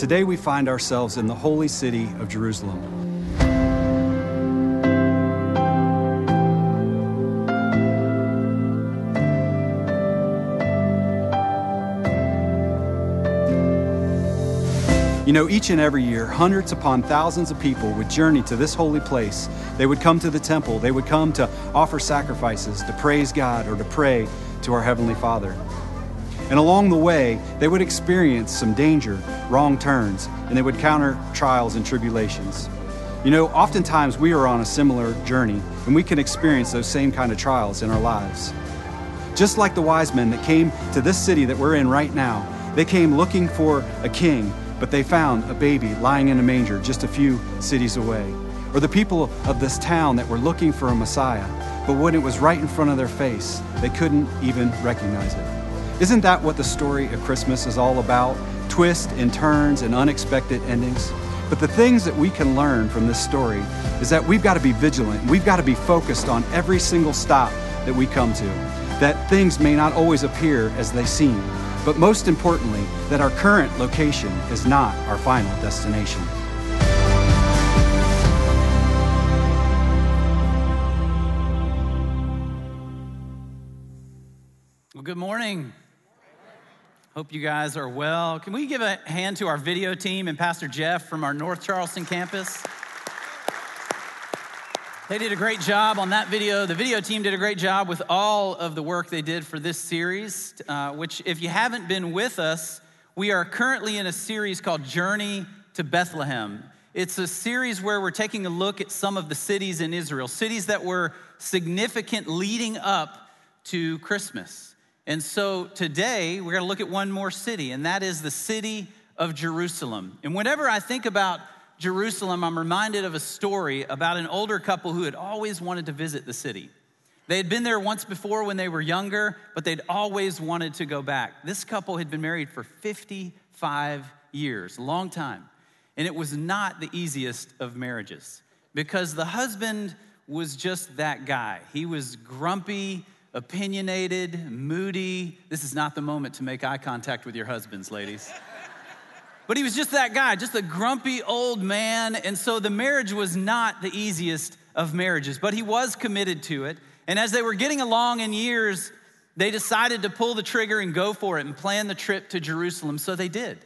Today we find ourselves in the holy city of Jerusalem. You know, each and every year, hundreds upon thousands of people would journey to this holy place. They would come to the temple. They would come to offer sacrifices, to praise God, or to pray to our Heavenly Father. And along the way, they would experience some danger, wrong turns, and they would counter trials and tribulations. You know, oftentimes we are on a similar journey, and we can experience those same kind of trials in our lives. Just like the wise men that came to this city that we're in right now, they came looking for a king but they found a baby lying in a manger just a few cities away. Or the people of this town that were looking for a Messiah, but when it was right in front of their face, they couldn't even recognize it. Isn't that what the story of Christmas is all about? Twists and turns and unexpected endings. But the things that we can learn from this story is that we've got to be vigilant. We've got to be focused on every single stop that we come to. That things may not always appear as they seem, but most importantly, that our current location is not our final destination. Well, good morning. Hope you guys are well. Can we give a hand to our video team and Pastor Jeff from our North Charleston campus? They did a great job on that video. The video team did a great job with all of the work they did for this series, uh, which, if you haven't been with us, we are currently in a series called Journey to Bethlehem. It's a series where we're taking a look at some of the cities in Israel, cities that were significant leading up to Christmas. And so today we're going to look at one more city, and that is the city of Jerusalem. And whenever I think about Jerusalem, I'm reminded of a story about an older couple who had always wanted to visit the city. They had been there once before when they were younger, but they'd always wanted to go back. This couple had been married for 55 years, a long time. And it was not the easiest of marriages because the husband was just that guy. He was grumpy, opinionated, moody. This is not the moment to make eye contact with your husbands, ladies. But he was just that guy, just a grumpy old man. And so the marriage was not the easiest of marriages, but he was committed to it. And as they were getting along in years, they decided to pull the trigger and go for it and plan the trip to Jerusalem. So they did.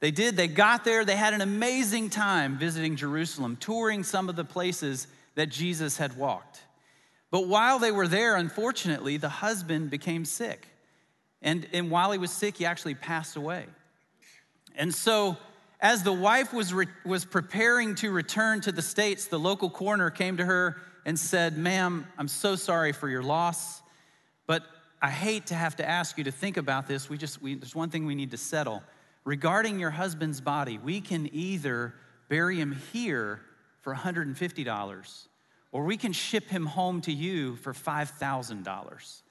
They did. They got there. They had an amazing time visiting Jerusalem, touring some of the places that Jesus had walked. But while they were there, unfortunately, the husband became sick. And, and while he was sick, he actually passed away. And so, as the wife was, re- was preparing to return to the States, the local coroner came to her and said, Ma'am, I'm so sorry for your loss, but I hate to have to ask you to think about this. We just, we, there's one thing we need to settle. Regarding your husband's body, we can either bury him here for $150 or we can ship him home to you for $5,000.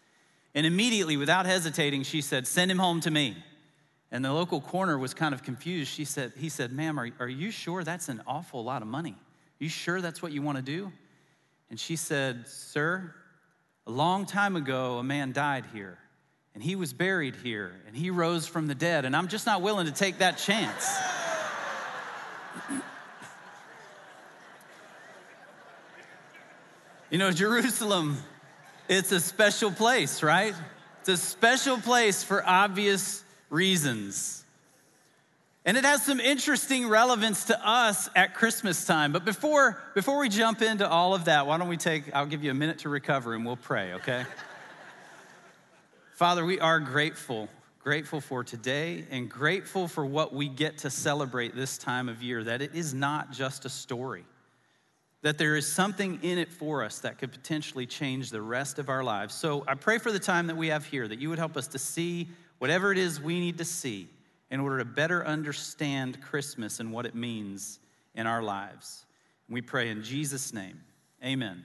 And immediately, without hesitating, she said, Send him home to me. And the local coroner was kind of confused. She said, he said, ma'am, are, are you sure that's an awful lot of money? Are you sure that's what you want to do? And she said, Sir, a long time ago, a man died here, and he was buried here, and he rose from the dead, and I'm just not willing to take that chance. You know, Jerusalem, it's a special place, right? It's a special place for obvious reasons. And it has some interesting relevance to us at Christmas time. But before, before we jump into all of that, why don't we take, I'll give you a minute to recover and we'll pray, okay? Father, we are grateful, grateful for today and grateful for what we get to celebrate this time of year, that it is not just a story, that there is something in it for us that could potentially change the rest of our lives. So I pray for the time that we have here, that you would help us to see whatever it is we need to see in order to better understand Christmas and what it means in our lives. We pray in Jesus' name. Amen.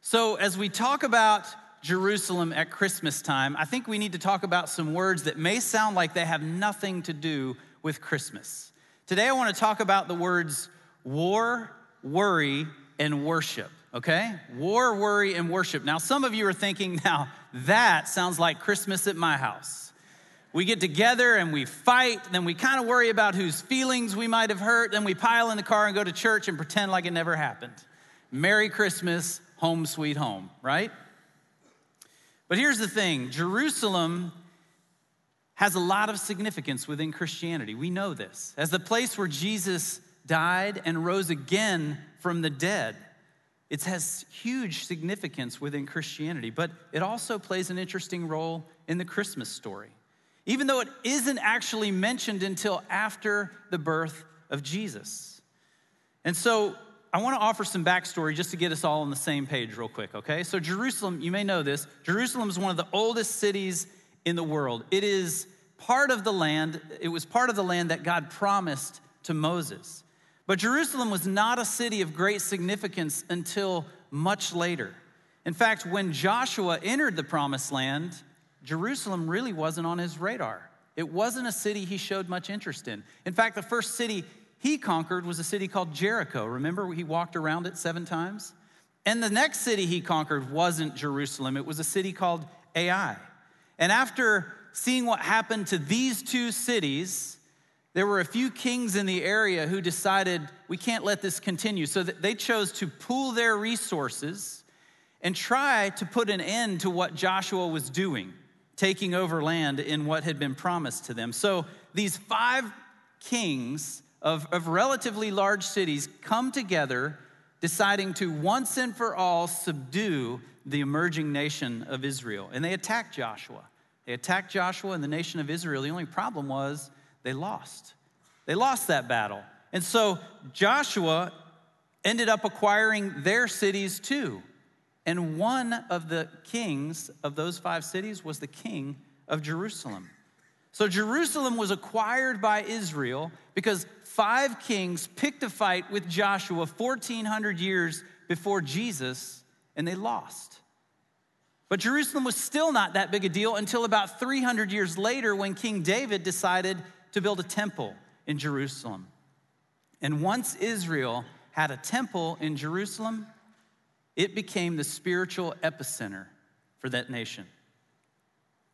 So, as we talk about Jerusalem at Christmas time, I think we need to talk about some words that may sound like they have nothing to do with Christmas. Today, I want to talk about the words war, worry, and worship okay? War, worry, and worship. Now, some of you are thinking, now, that sounds like Christmas at my house. we get together and we fight, then we kind of worry about whose feelings we might have hurt, then we pile in the car and go to church and pretend like it never happened. Merry Christmas, home sweet home, right? But here's the thing Jerusalem has a lot of significance within Christianity. We know this. As the place where Jesus died and rose again from the dead, it has huge significance within Christianity, but it also plays an interesting role in the Christmas story even though it isn't actually mentioned until after the birth of Jesus. And so I want to offer some backstory just to get us all on the same page, real quick, okay? So, Jerusalem, you may know this, Jerusalem is one of the oldest cities in the world. It is part of the land, it was part of the land that God promised to Moses. But Jerusalem was not a city of great significance until much later. In fact, when Joshua entered the promised land, Jerusalem really wasn't on his radar. It wasn't a city he showed much interest in. In fact, the first city he conquered was a city called Jericho. Remember, he walked around it seven times? And the next city he conquered wasn't Jerusalem, it was a city called Ai. And after seeing what happened to these two cities, there were a few kings in the area who decided we can't let this continue. So they chose to pool their resources and try to put an end to what Joshua was doing taking over land in what had been promised to them. So these five kings of, of relatively large cities come together, deciding to once and for all subdue the emerging nation of Israel. And they attack Joshua. They attacked Joshua and the nation of Israel. The only problem was they lost. They lost that battle. And so Joshua ended up acquiring their cities too. And one of the kings of those five cities was the king of Jerusalem. So Jerusalem was acquired by Israel because five kings picked a fight with Joshua 1400 years before Jesus, and they lost. But Jerusalem was still not that big a deal until about 300 years later when King David decided to build a temple in Jerusalem. And once Israel had a temple in Jerusalem, it became the spiritual epicenter for that nation.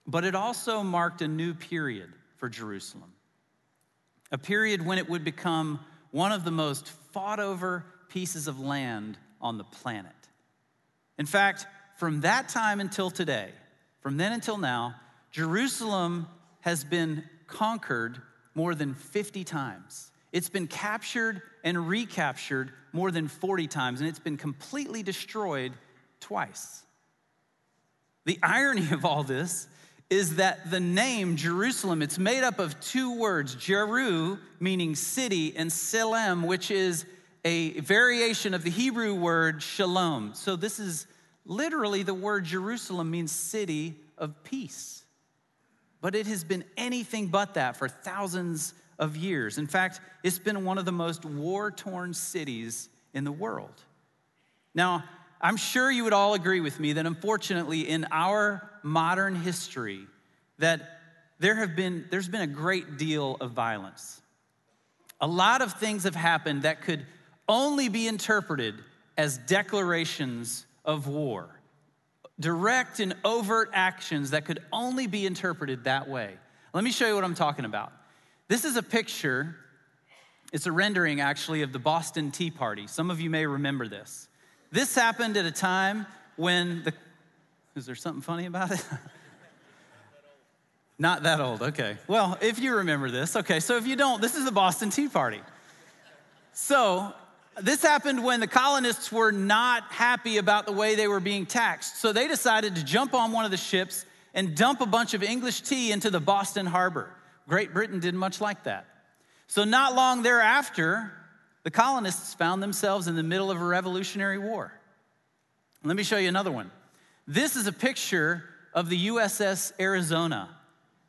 But it also marked a new period for Jerusalem, a period when it would become one of the most fought over pieces of land on the planet. In fact, from that time until today, from then until now, Jerusalem has been conquered more than 50 times. It's been captured and recaptured more than 40 times, and it's been completely destroyed twice. The irony of all this is that the name Jerusalem, it's made up of two words, Jeru, meaning city, and Selem, which is a variation of the Hebrew word shalom. So this is literally the word Jerusalem means city of peace. But it has been anything but that for thousands of years. In fact, it's been one of the most war torn cities in the world. Now, I'm sure you would all agree with me that unfortunately in our modern history that there have been there's been a great deal of violence. A lot of things have happened that could only be interpreted as declarations of war. Direct and overt actions that could only be interpreted that way. Let me show you what I'm talking about. This is a picture, it's a rendering actually of the Boston Tea Party. Some of you may remember this. This happened at a time when the. Is there something funny about it? Not that old, okay. Well, if you remember this, okay, so if you don't, this is the Boston Tea Party. So, this happened when the colonists were not happy about the way they were being taxed. So, they decided to jump on one of the ships and dump a bunch of English tea into the Boston harbor. Great Britain did much like that. So, not long thereafter, the colonists found themselves in the middle of a revolutionary war. Let me show you another one. This is a picture of the USS Arizona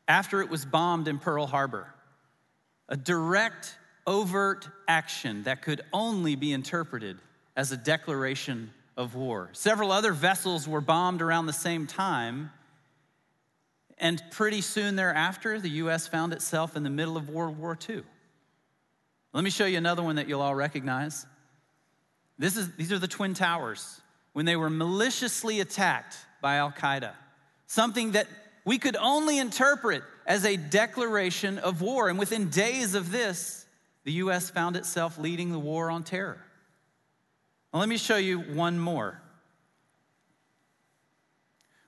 after it was bombed in Pearl Harbor. A direct, overt action that could only be interpreted as a declaration of war. Several other vessels were bombed around the same time, and pretty soon thereafter, the US found itself in the middle of World War II. Let me show you another one that you'll all recognize. This is, these are the Twin Towers when they were maliciously attacked by Al Qaeda. Something that we could only interpret as a declaration of war. And within days of this, the U.S. found itself leading the war on terror. Well, let me show you one more.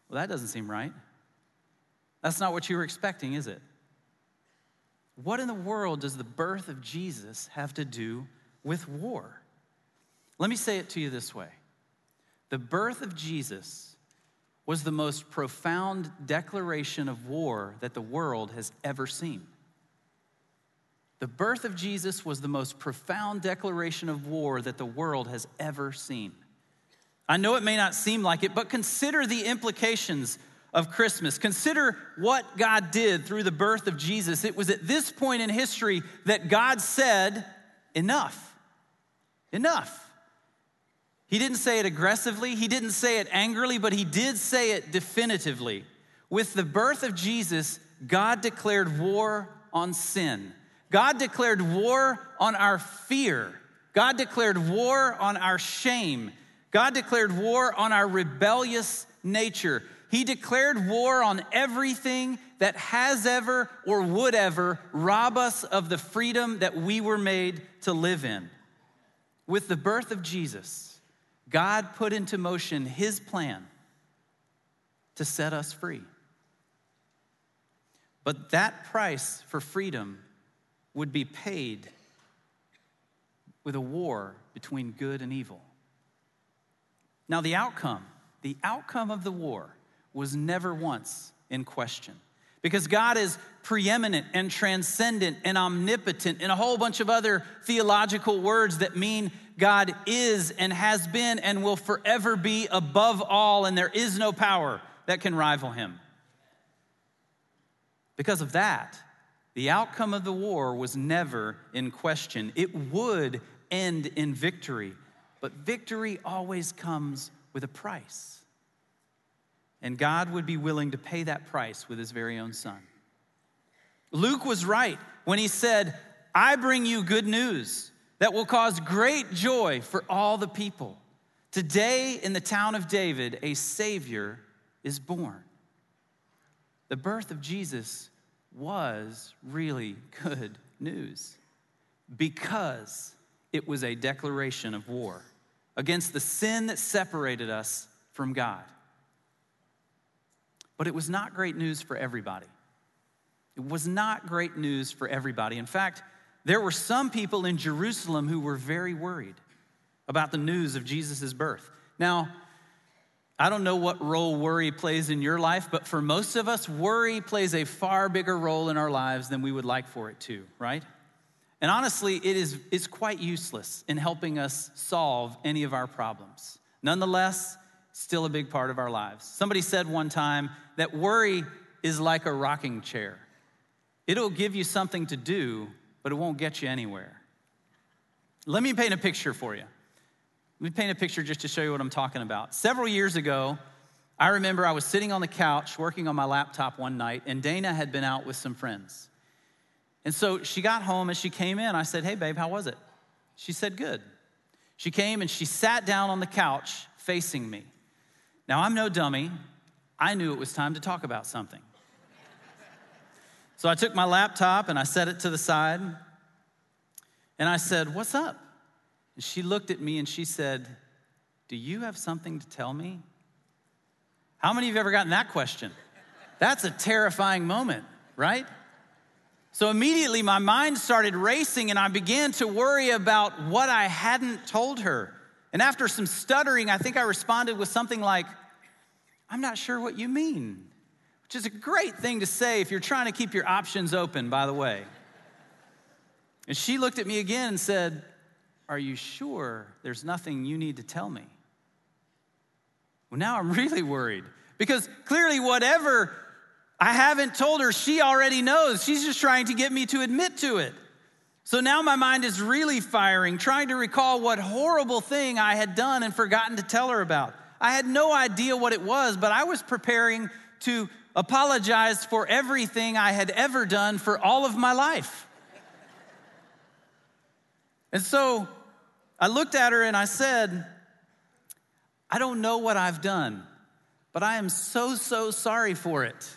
Well, that doesn't seem right. That's not what you were expecting, is it? What in the world does the birth of Jesus have to do with war? Let me say it to you this way The birth of Jesus was the most profound declaration of war that the world has ever seen. The birth of Jesus was the most profound declaration of war that the world has ever seen. I know it may not seem like it, but consider the implications of Christmas. Consider what God did through the birth of Jesus. It was at this point in history that God said, Enough. Enough. He didn't say it aggressively, he didn't say it angrily, but he did say it definitively. With the birth of Jesus, God declared war on sin. God declared war on our fear. God declared war on our shame. God declared war on our rebellious nature. He declared war on everything that has ever or would ever rob us of the freedom that we were made to live in. With the birth of Jesus, God put into motion his plan to set us free. But that price for freedom would be paid with a war between good and evil. Now, the outcome, the outcome of the war was never once in question. Because God is preeminent and transcendent and omnipotent and a whole bunch of other theological words that mean God is and has been and will forever be above all, and there is no power that can rival him. Because of that, the outcome of the war was never in question. It would end in victory, but victory always comes with a price. And God would be willing to pay that price with his very own son. Luke was right when he said, I bring you good news that will cause great joy for all the people. Today, in the town of David, a Savior is born. The birth of Jesus was really good news because it was a declaration of war against the sin that separated us from God. But it was not great news for everybody. It was not great news for everybody. In fact, there were some people in Jerusalem who were very worried about the news of Jesus' birth. Now, I don't know what role worry plays in your life, but for most of us, worry plays a far bigger role in our lives than we would like for it to, right? And honestly, it is it's quite useless in helping us solve any of our problems. Nonetheless, still a big part of our lives. Somebody said one time that worry is like a rocking chair. It'll give you something to do, but it won't get you anywhere. Let me paint a picture for you. Let me paint a picture just to show you what I'm talking about. Several years ago, I remember I was sitting on the couch working on my laptop one night, and Dana had been out with some friends. And so she got home and she came in. I said, Hey, babe, how was it? She said, Good. She came and she sat down on the couch facing me. Now, I'm no dummy. I knew it was time to talk about something. So I took my laptop and I set it to the side. And I said, What's up? And she looked at me and she said, Do you have something to tell me? How many of you have ever gotten that question? That's a terrifying moment, right? So immediately my mind started racing and I began to worry about what I hadn't told her. And after some stuttering, I think I responded with something like, I'm not sure what you mean, which is a great thing to say if you're trying to keep your options open, by the way. And she looked at me again and said, Are you sure there's nothing you need to tell me? Well, now I'm really worried because clearly, whatever I haven't told her, she already knows. She's just trying to get me to admit to it. So now my mind is really firing, trying to recall what horrible thing I had done and forgotten to tell her about. I had no idea what it was, but I was preparing to apologize for everything I had ever done for all of my life. And so I looked at her and I said, I don't know what I've done, but I am so, so sorry for it.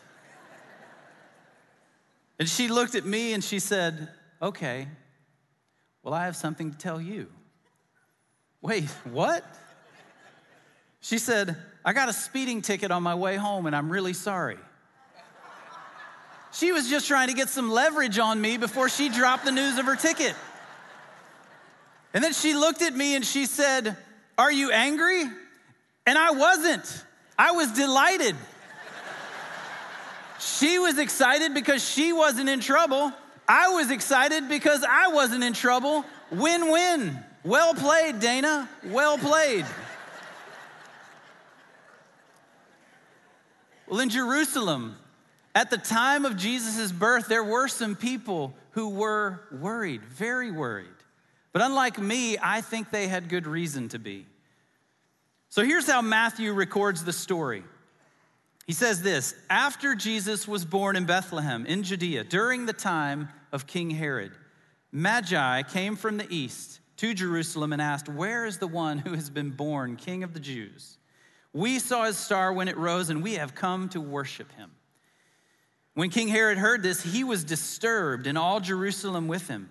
And she looked at me and she said, Okay, well, I have something to tell you. Wait, what? She said, I got a speeding ticket on my way home and I'm really sorry. She was just trying to get some leverage on me before she dropped the news of her ticket. And then she looked at me and she said, Are you angry? And I wasn't. I was delighted. She was excited because she wasn't in trouble. I was excited because I wasn't in trouble. Win win. Well played, Dana. Well played. Well, in Jerusalem, at the time of Jesus' birth, there were some people who were worried, very worried. But unlike me, I think they had good reason to be. So here's how Matthew records the story. He says this After Jesus was born in Bethlehem in Judea, during the time of King Herod, Magi came from the east to Jerusalem and asked, Where is the one who has been born King of the Jews? We saw his star when it rose, and we have come to worship him. When King Herod heard this, he was disturbed, and all Jerusalem with him.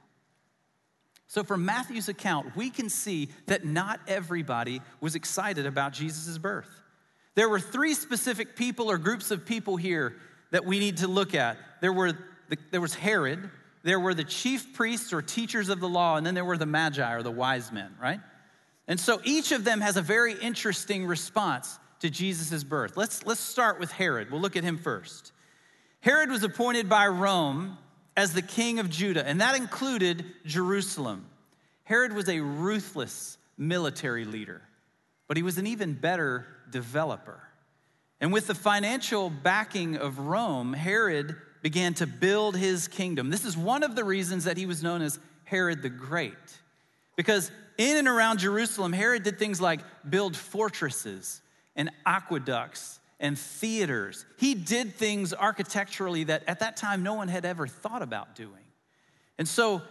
So, from Matthew's account, we can see that not everybody was excited about Jesus' birth. There were three specific people or groups of people here that we need to look at. There, were the, there was Herod, there were the chief priests or teachers of the law, and then there were the magi or the wise men, right? And so each of them has a very interesting response to Jesus' birth. Let's, let's start with Herod. We'll look at him first. Herod was appointed by Rome as the king of Judah, and that included Jerusalem. Herod was a ruthless military leader, but he was an even better developer. And with the financial backing of Rome, Herod began to build his kingdom. This is one of the reasons that he was known as Herod the Great. Because in and around Jerusalem, Herod did things like build fortresses and aqueducts and theaters. He did things architecturally that at that time no one had ever thought about doing. And so,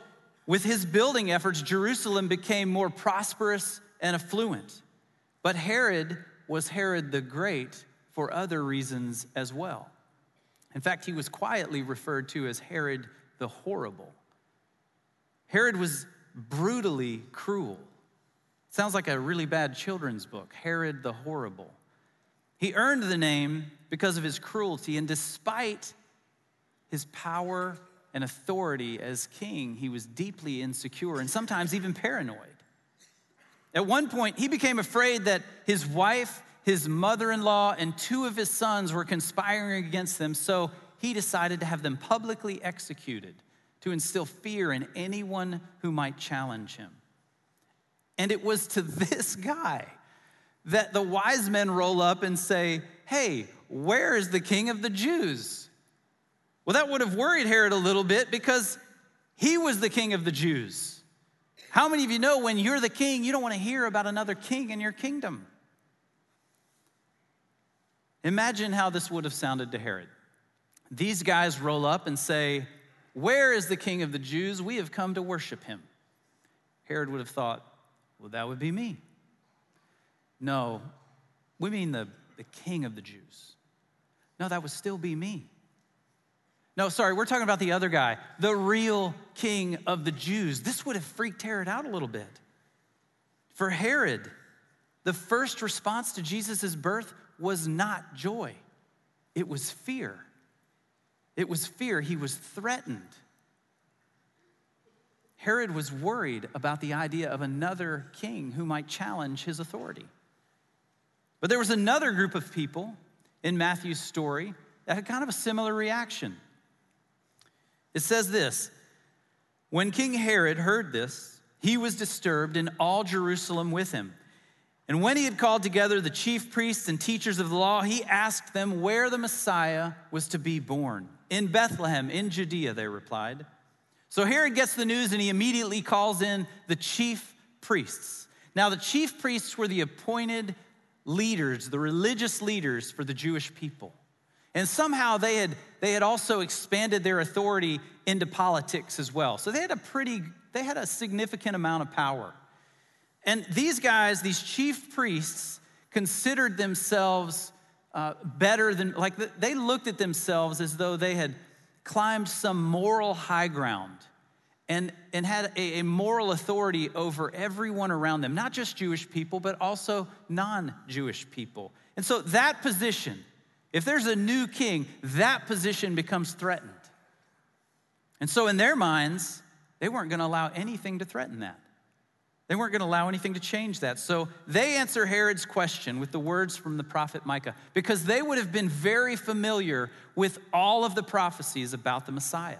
with his building efforts, Jerusalem became more prosperous and affluent. But Herod was Herod the Great for other reasons as well. In fact, he was quietly referred to as Herod the Horrible. Herod was brutally cruel. Sounds like a really bad children's book, Herod the Horrible. He earned the name because of his cruelty, and despite his power and authority as king, he was deeply insecure and sometimes even paranoid. At one point, he became afraid that his wife, his mother in law, and two of his sons were conspiring against them, so he decided to have them publicly executed to instill fear in anyone who might challenge him. And it was to this guy that the wise men roll up and say, Hey, where is the king of the Jews? Well, that would have worried Herod a little bit because he was the king of the Jews. How many of you know when you're the king, you don't want to hear about another king in your kingdom? Imagine how this would have sounded to Herod. These guys roll up and say, Where is the king of the Jews? We have come to worship him. Herod would have thought, Well, that would be me. No, we mean the, the king of the Jews. No, that would still be me. No, sorry, we're talking about the other guy, the real king of the Jews. This would have freaked Herod out a little bit. For Herod, the first response to Jesus' birth was not joy, it was fear. It was fear. He was threatened. Herod was worried about the idea of another king who might challenge his authority. But there was another group of people in Matthew's story that had kind of a similar reaction. It says this When King Herod heard this, he was disturbed, and all Jerusalem with him. And when he had called together the chief priests and teachers of the law, he asked them where the Messiah was to be born. In Bethlehem, in Judea, they replied. So Herod gets the news and he immediately calls in the chief priests. Now, the chief priests were the appointed leaders, the religious leaders for the Jewish people. And somehow they had, they had also expanded their authority into politics as well. So they had a pretty, they had a significant amount of power. And these guys, these chief priests, considered themselves uh, better than, like, they looked at themselves as though they had climbed some moral high ground and, and had a, a moral authority over everyone around them, not just Jewish people, but also non Jewish people. And so that position, if there's a new king, that position becomes threatened. And so in their minds, they weren't going to allow anything to threaten that. They weren't going to allow anything to change that. So they answer Herod's question with the words from the prophet Micah because they would have been very familiar with all of the prophecies about the Messiah.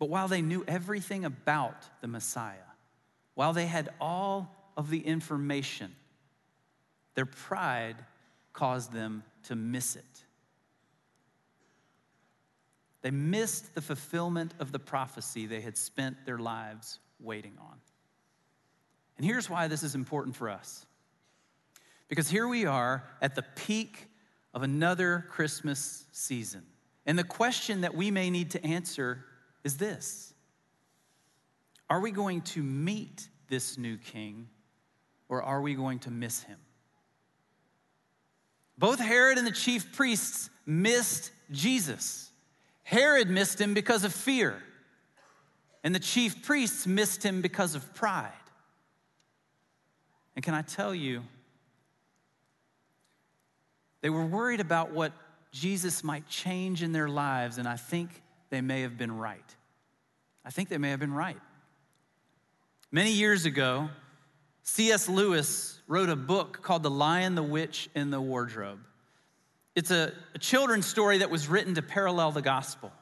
But while they knew everything about the Messiah, while they had all of the information, their pride caused them to miss it. They missed the fulfillment of the prophecy they had spent their lives waiting on. And here's why this is important for us. Because here we are at the peak of another Christmas season. And the question that we may need to answer is this Are we going to meet this new king or are we going to miss him? Both Herod and the chief priests missed Jesus. Herod missed him because of fear, and the chief priests missed him because of pride. And can I tell you, they were worried about what Jesus might change in their lives, and I think they may have been right. I think they may have been right. Many years ago, C.S. Lewis wrote a book called The Lion, the Witch, and the Wardrobe. It's a, a, children's story that was written to parallel the gospel.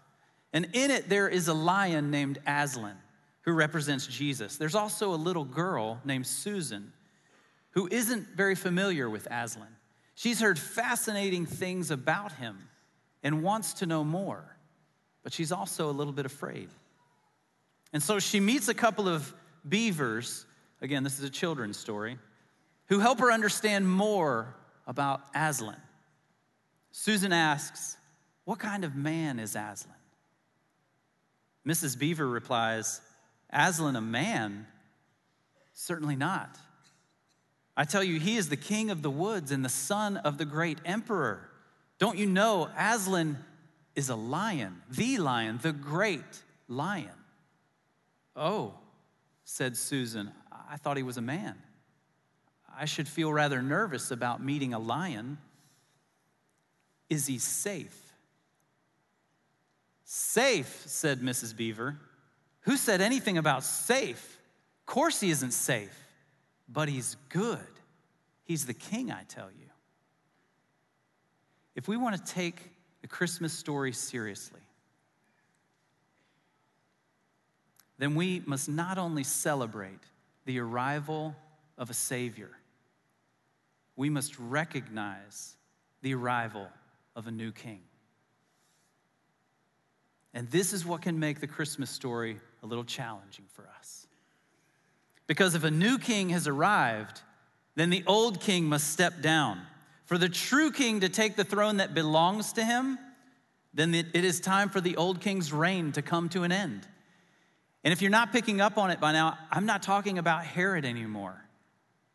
And in it, there is a lion named Aslan who represents Jesus. There's also a little girl named Susan who isn't very familiar with Aslan. She's heard fascinating things about him and wants to know more but she's also a little bit afraid. And so she meets a couple of beavers. Again, this is a children's story, who help her understand more about Aslan. Susan asks, What kind of man is Aslan? Mrs. Beaver replies, Aslan a man? Certainly not. I tell you, he is the king of the woods and the son of the great emperor. Don't you know Aslan is a lion, the lion, the great lion. Oh, said Susan, I thought he was a man. I should feel rather nervous about meeting a lion. Is he safe? Safe, said Mrs. Beaver. Who said anything about safe? Of course he isn't safe, but he's good. He's the king, I tell you. If we want to take the Christmas story seriously, then we must not only celebrate the arrival of a Savior, we must recognize the arrival of a new King. And this is what can make the Christmas story a little challenging for us. Because if a new king has arrived, then the old king must step down. For the true king to take the throne that belongs to him, then it is time for the old king's reign to come to an end. And if you're not picking up on it by now, I'm not talking about Herod anymore.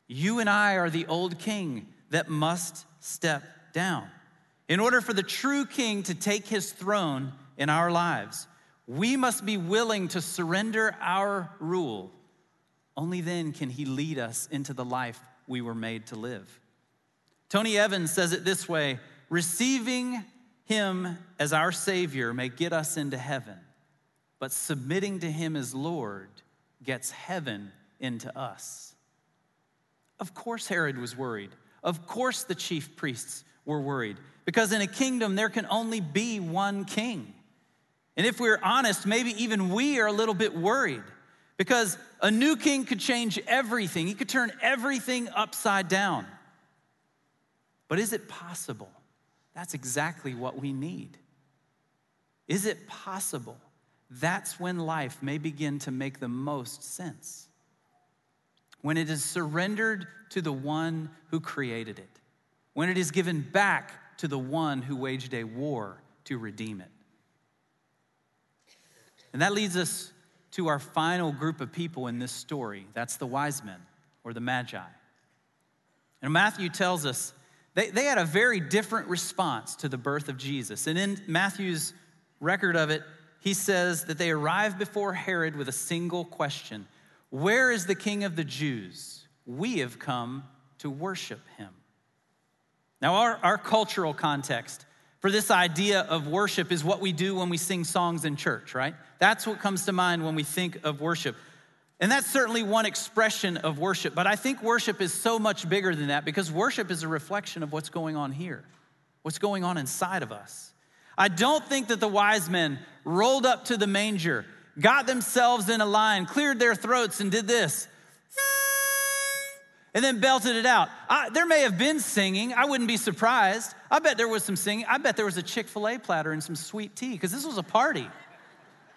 You and I are the old king that must step down. In order for the true king to take his throne in our lives, we must be willing to surrender our rule. Only then can he lead us into the life we were made to live. Tony Evans says it this way receiving him as our Savior may get us into heaven, but submitting to him as Lord gets heaven into us. Of course, Herod was worried. Of course, the chief priests were worried because in a kingdom there can only be one king. And if we're honest, maybe even we are a little bit worried because a new king could change everything, he could turn everything upside down. But is it possible? That's exactly what we need. Is it possible? That's when life may begin to make the most sense. when it is surrendered to the one who created it, when it is given back to the one who waged a war to redeem it. And that leads us to our final group of people in this story. That's the wise men or the magi. And Matthew tells us they, they had a very different response to the birth of Jesus. And in Matthew's record of it, he says that they arrived before Herod with a single question Where is the king of the Jews? We have come to worship him. Now, our, our cultural context for this idea of worship is what we do when we sing songs in church, right? That's what comes to mind when we think of worship. And that's certainly one expression of worship, but I think worship is so much bigger than that because worship is a reflection of what's going on here, what's going on inside of us. I don't think that the wise men rolled up to the manger, got themselves in a line, cleared their throats, and did this and then belted it out. I, there may have been singing. I wouldn't be surprised. I bet there was some singing. I bet there was a Chick fil A platter and some sweet tea because this was a party.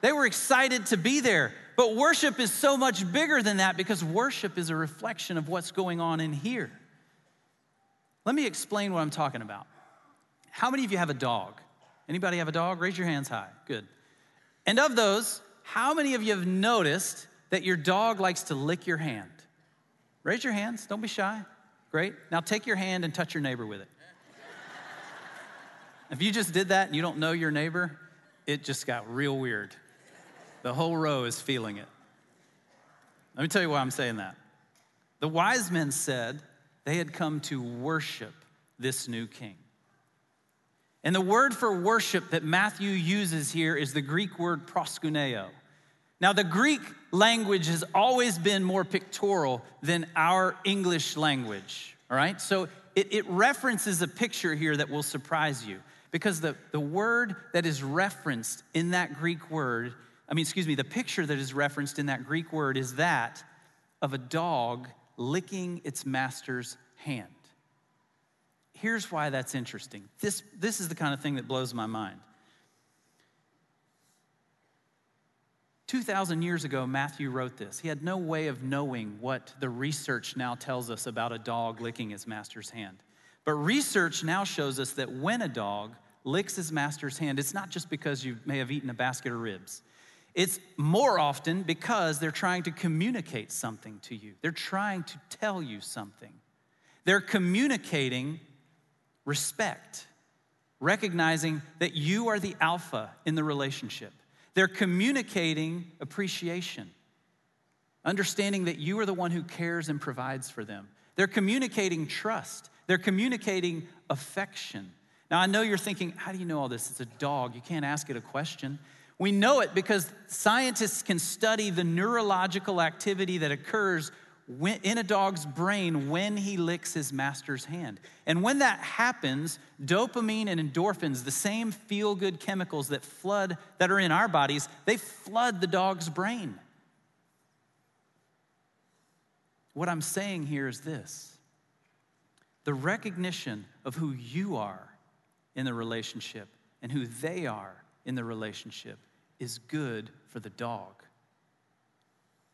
They were excited to be there. But worship is so much bigger than that because worship is a reflection of what's going on in here. Let me explain what I'm talking about. How many of you have a dog? Anybody have a dog? Raise your hands high. Good. And of those, how many of you have noticed that your dog likes to lick your hand? Raise your hands. Don't be shy. Great. Now take your hand and touch your neighbor with it. if you just did that and you don't know your neighbor, it just got real weird. The whole row is feeling it. Let me tell you why I'm saying that. The wise men said they had come to worship this new king. And the word for worship that Matthew uses here is the Greek word proskuneo. Now, the Greek language has always been more pictorial than our English language, all right? So it, it, references a picture here that will surprise you because the, the word that is referenced in that Greek word, I mean, excuse me, the picture that is referenced in that Greek word is that of a dog licking its master's hand. Here's why that's interesting. This, this is the kind of thing that blows my mind. 2,000 years ago, Matthew wrote this. He had no way of knowing what the research now tells us about a dog licking his master's hand. But research now shows us that when a dog licks his master's hand, it's not just because you may have eaten a basket of ribs. It's more often because they're trying to communicate something to you. They're trying to tell you something. They're communicating respect, recognizing that you are the alpha in the relationship. They're communicating appreciation, understanding that you are the one who cares and provides for them. They're communicating trust, they're communicating affection. Now, I know you're thinking, how do you know all this? It's a dog. You can't ask it a question. We know it because scientists can study the neurological activity that occurs in a dog's brain when he licks his master's hand. And when that happens, dopamine and endorphins, the same feel good chemicals that flood, that are in our bodies, they flood the dog's brain. What I'm saying here is this the recognition of who you are in the relationship and who they are in the relationship is good for the dog.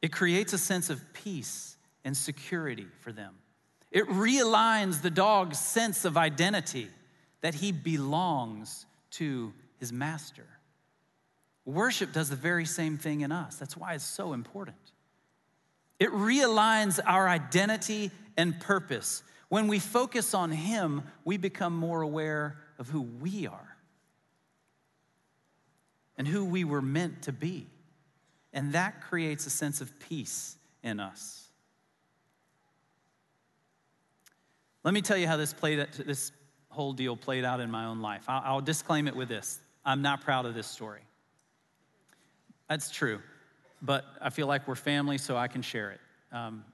It creates a sense of peace and security for them. It realigns the dog's sense of identity that he belongs to his master. Worship does the very same thing in us. That's why it's so important. It realigns our identity and purpose. When we focus on Him, we become more aware of who we are and who we were meant to be. And that creates a sense of peace in us. Let me tell you how this played this whole deal played out in my own life. I'll, I'll disclaim it with this. I'm not proud of this story. That's true, but I feel like we're family, so I can share it. Um,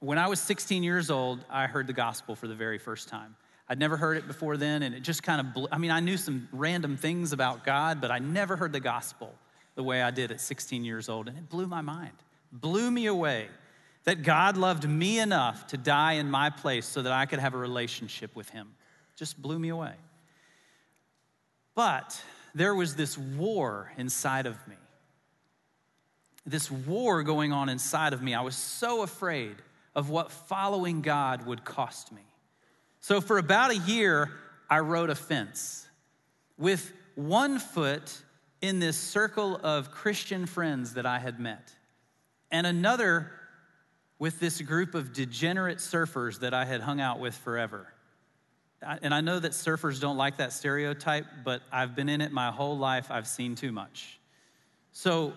when I was 16 years old, I heard the gospel for the very first time. I'd never heard it before then, and it just kind of, blew, I mean, I knew some random things about God, but I never heard the gospel the way I did at 16 years old, and it blew my mind, blew me away that God loved me enough to die in my place so that I could have a relationship with Him. Just blew me away. But there was this war inside of me. This war going on inside of me. I was so afraid of what following God would cost me. So, for about a year, I rode a fence with one foot in this circle of Christian friends that I had met, and another with this group of degenerate surfers that I had hung out with forever. And I know that surfers don't like that stereotype, but I've been in it my whole life. I've seen too much. So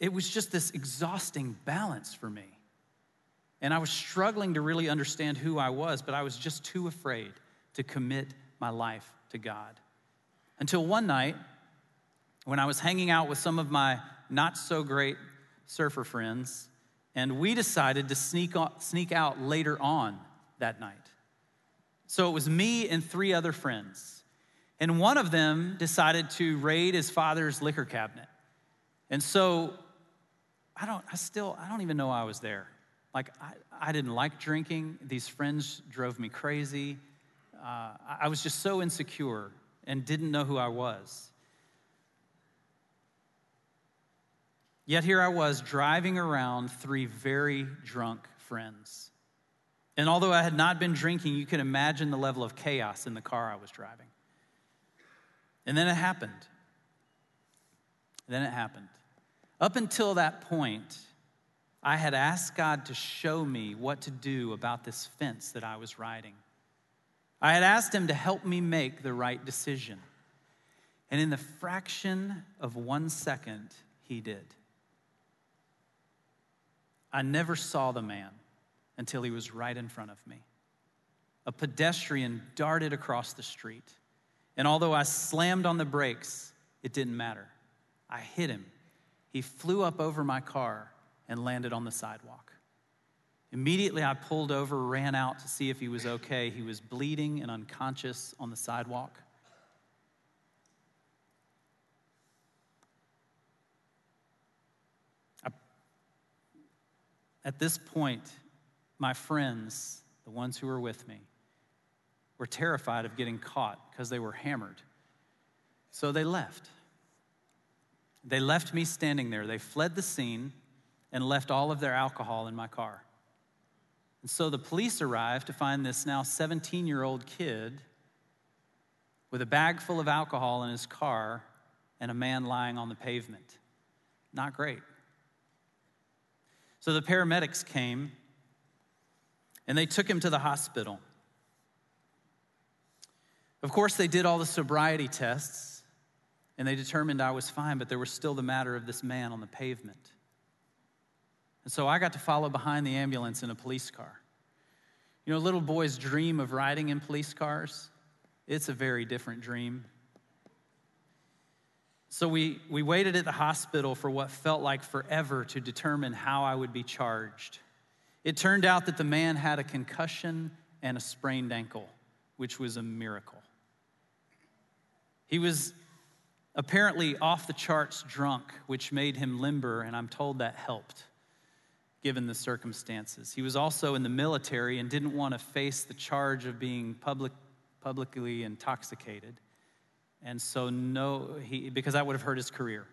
it was just this exhausting balance for me. And I was struggling to really understand who I was, but I was just too afraid to commit my life to God. Until one night, when I was hanging out with some of my not so great surfer friends, and we decided to sneak, sneak out later on that night. So it was me and three other friends. And one of them decided to raid his father's liquor cabinet. And so I don't, I still, I don't even know I was there. Like, I, I didn't like drinking. These friends drove me crazy. Uh, I was just so insecure and didn't know who I was. Yet here I was driving around three very drunk friends. And although I had not been drinking, you can imagine the level of chaos in the car I was driving. And then it happened. Then it happened. Up until that point, I had asked God to show me what to do about this fence that I was riding. I had asked Him to help me make the right decision. And in the fraction of one second, He did. I never saw the man until he was right in front of me. A pedestrian darted across the street, and although I slammed on the brakes, it didn't matter. I hit him. He flew up over my car and landed on the sidewalk. Immediately, I pulled over, ran out to see if he was okay. He was bleeding and unconscious on the sidewalk. At this point, my friends, the ones who were with me, were terrified of getting caught because they were hammered. So they left. They left me standing there. They fled the scene and left all of their alcohol in my car. And so the police arrived to find this now 17 year old kid with a bag full of alcohol in his car and a man lying on the pavement. Not great. So the paramedics came and they took him to the hospital. Of course, they did all the sobriety tests and they determined I was fine, but there was still the matter of this man on the pavement. And so I got to follow behind the ambulance in a police car. You know, little boys dream of riding in police cars. It's a very different dream. So we, we waited at the hospital for what felt like forever to determine how I would be charged. It turned out that the man had a concussion and a sprained ankle, which was a miracle. He was apparently off the charts drunk, which made him limber, and I'm told that helped given the circumstances. He was also in the military and didn't want to face the charge of being public, publicly intoxicated. And so, no, he, because that would have hurt his career.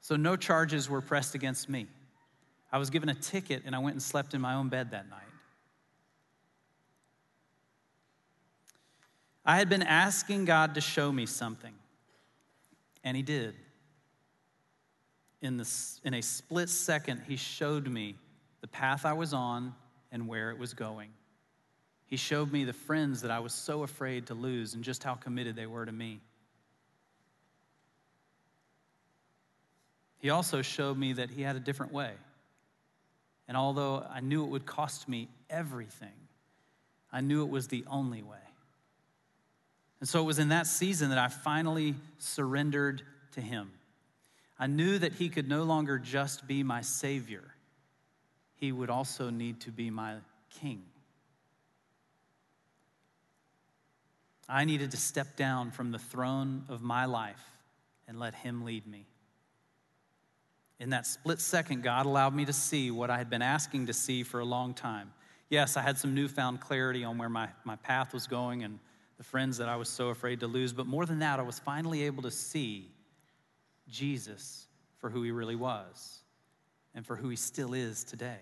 So, no charges were pressed against me. I was given a ticket and I went and slept in my own bed that night. I had been asking God to show me something, and He did. In, the, in a split second, He showed me the path I was on and where it was going. He showed me the friends that I was so afraid to lose and just how committed they were to me. He also showed me that He had a different way. And although I knew it would cost me everything, I knew it was the only way. And so it was in that season that I finally surrendered to Him. I knew that He could no longer just be my Savior, He would also need to be my King. I needed to step down from the throne of my life and let Him lead me. In that split second, God allowed me to see what I had been asking to see for a long time. Yes, I had some newfound clarity on where my, my path was going and the friends that I was so afraid to lose. But more than that, I was finally able to see Jesus for who he really was and for who he still is today.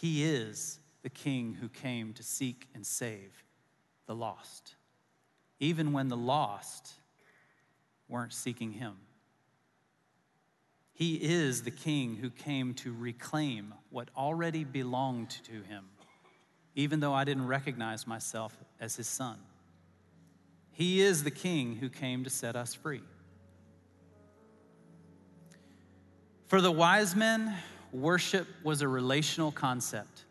He is the King who came to seek and save the lost, even when the lost weren't seeking Him. He is the King who came to reclaim what already belonged to Him, even though I didn't recognize myself as His Son. He is the King who came to set us free. For the wise men, worship was a relational concept.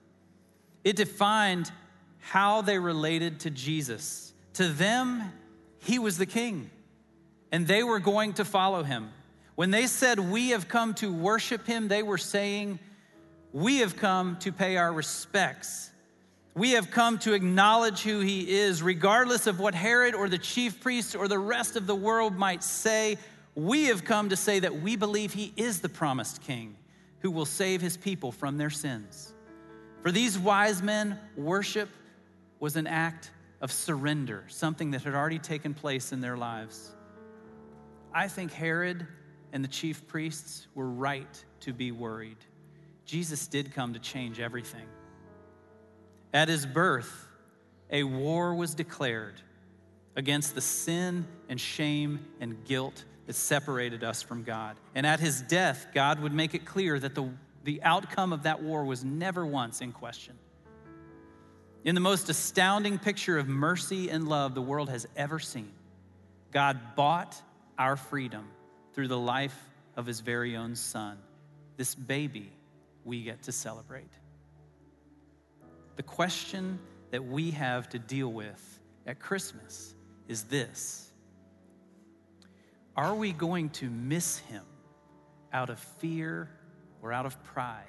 It defined how they related to Jesus. To them, he was the king, and they were going to follow him. When they said, We have come to worship him, they were saying, We have come to pay our respects. We have come to acknowledge who he is, regardless of what Herod or the chief priests or the rest of the world might say. We have come to say that we believe he is the promised king who will save his people from their sins. For these wise men, worship was an act of surrender, something that had already taken place in their lives. I think Herod and the chief priests were right to be worried. Jesus did come to change everything. At his birth, a war was declared against the sin and shame and guilt that separated us from God. And at his death, God would make it clear that the, the outcome of that war was never once in question. In the most astounding picture of mercy and love the world has ever seen, God bought our freedom through the life of his very own son, this baby we get to celebrate. The question that we have to deal with at Christmas is this are we going to miss him out of fear or out of pride?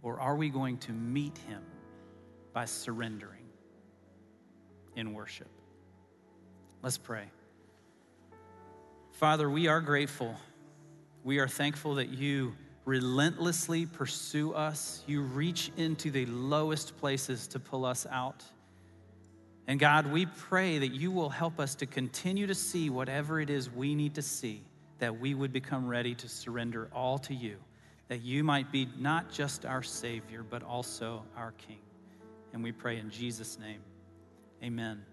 Or are we going to meet him by surrendering in worship? Let's pray. Father, we are grateful. We are thankful that you relentlessly pursue us. You reach into the lowest places to pull us out. And God, we pray that you will help us to continue to see whatever it is we need to see, that we would become ready to surrender all to you, that you might be not just our Savior, but also our King. And we pray in Jesus' name, amen.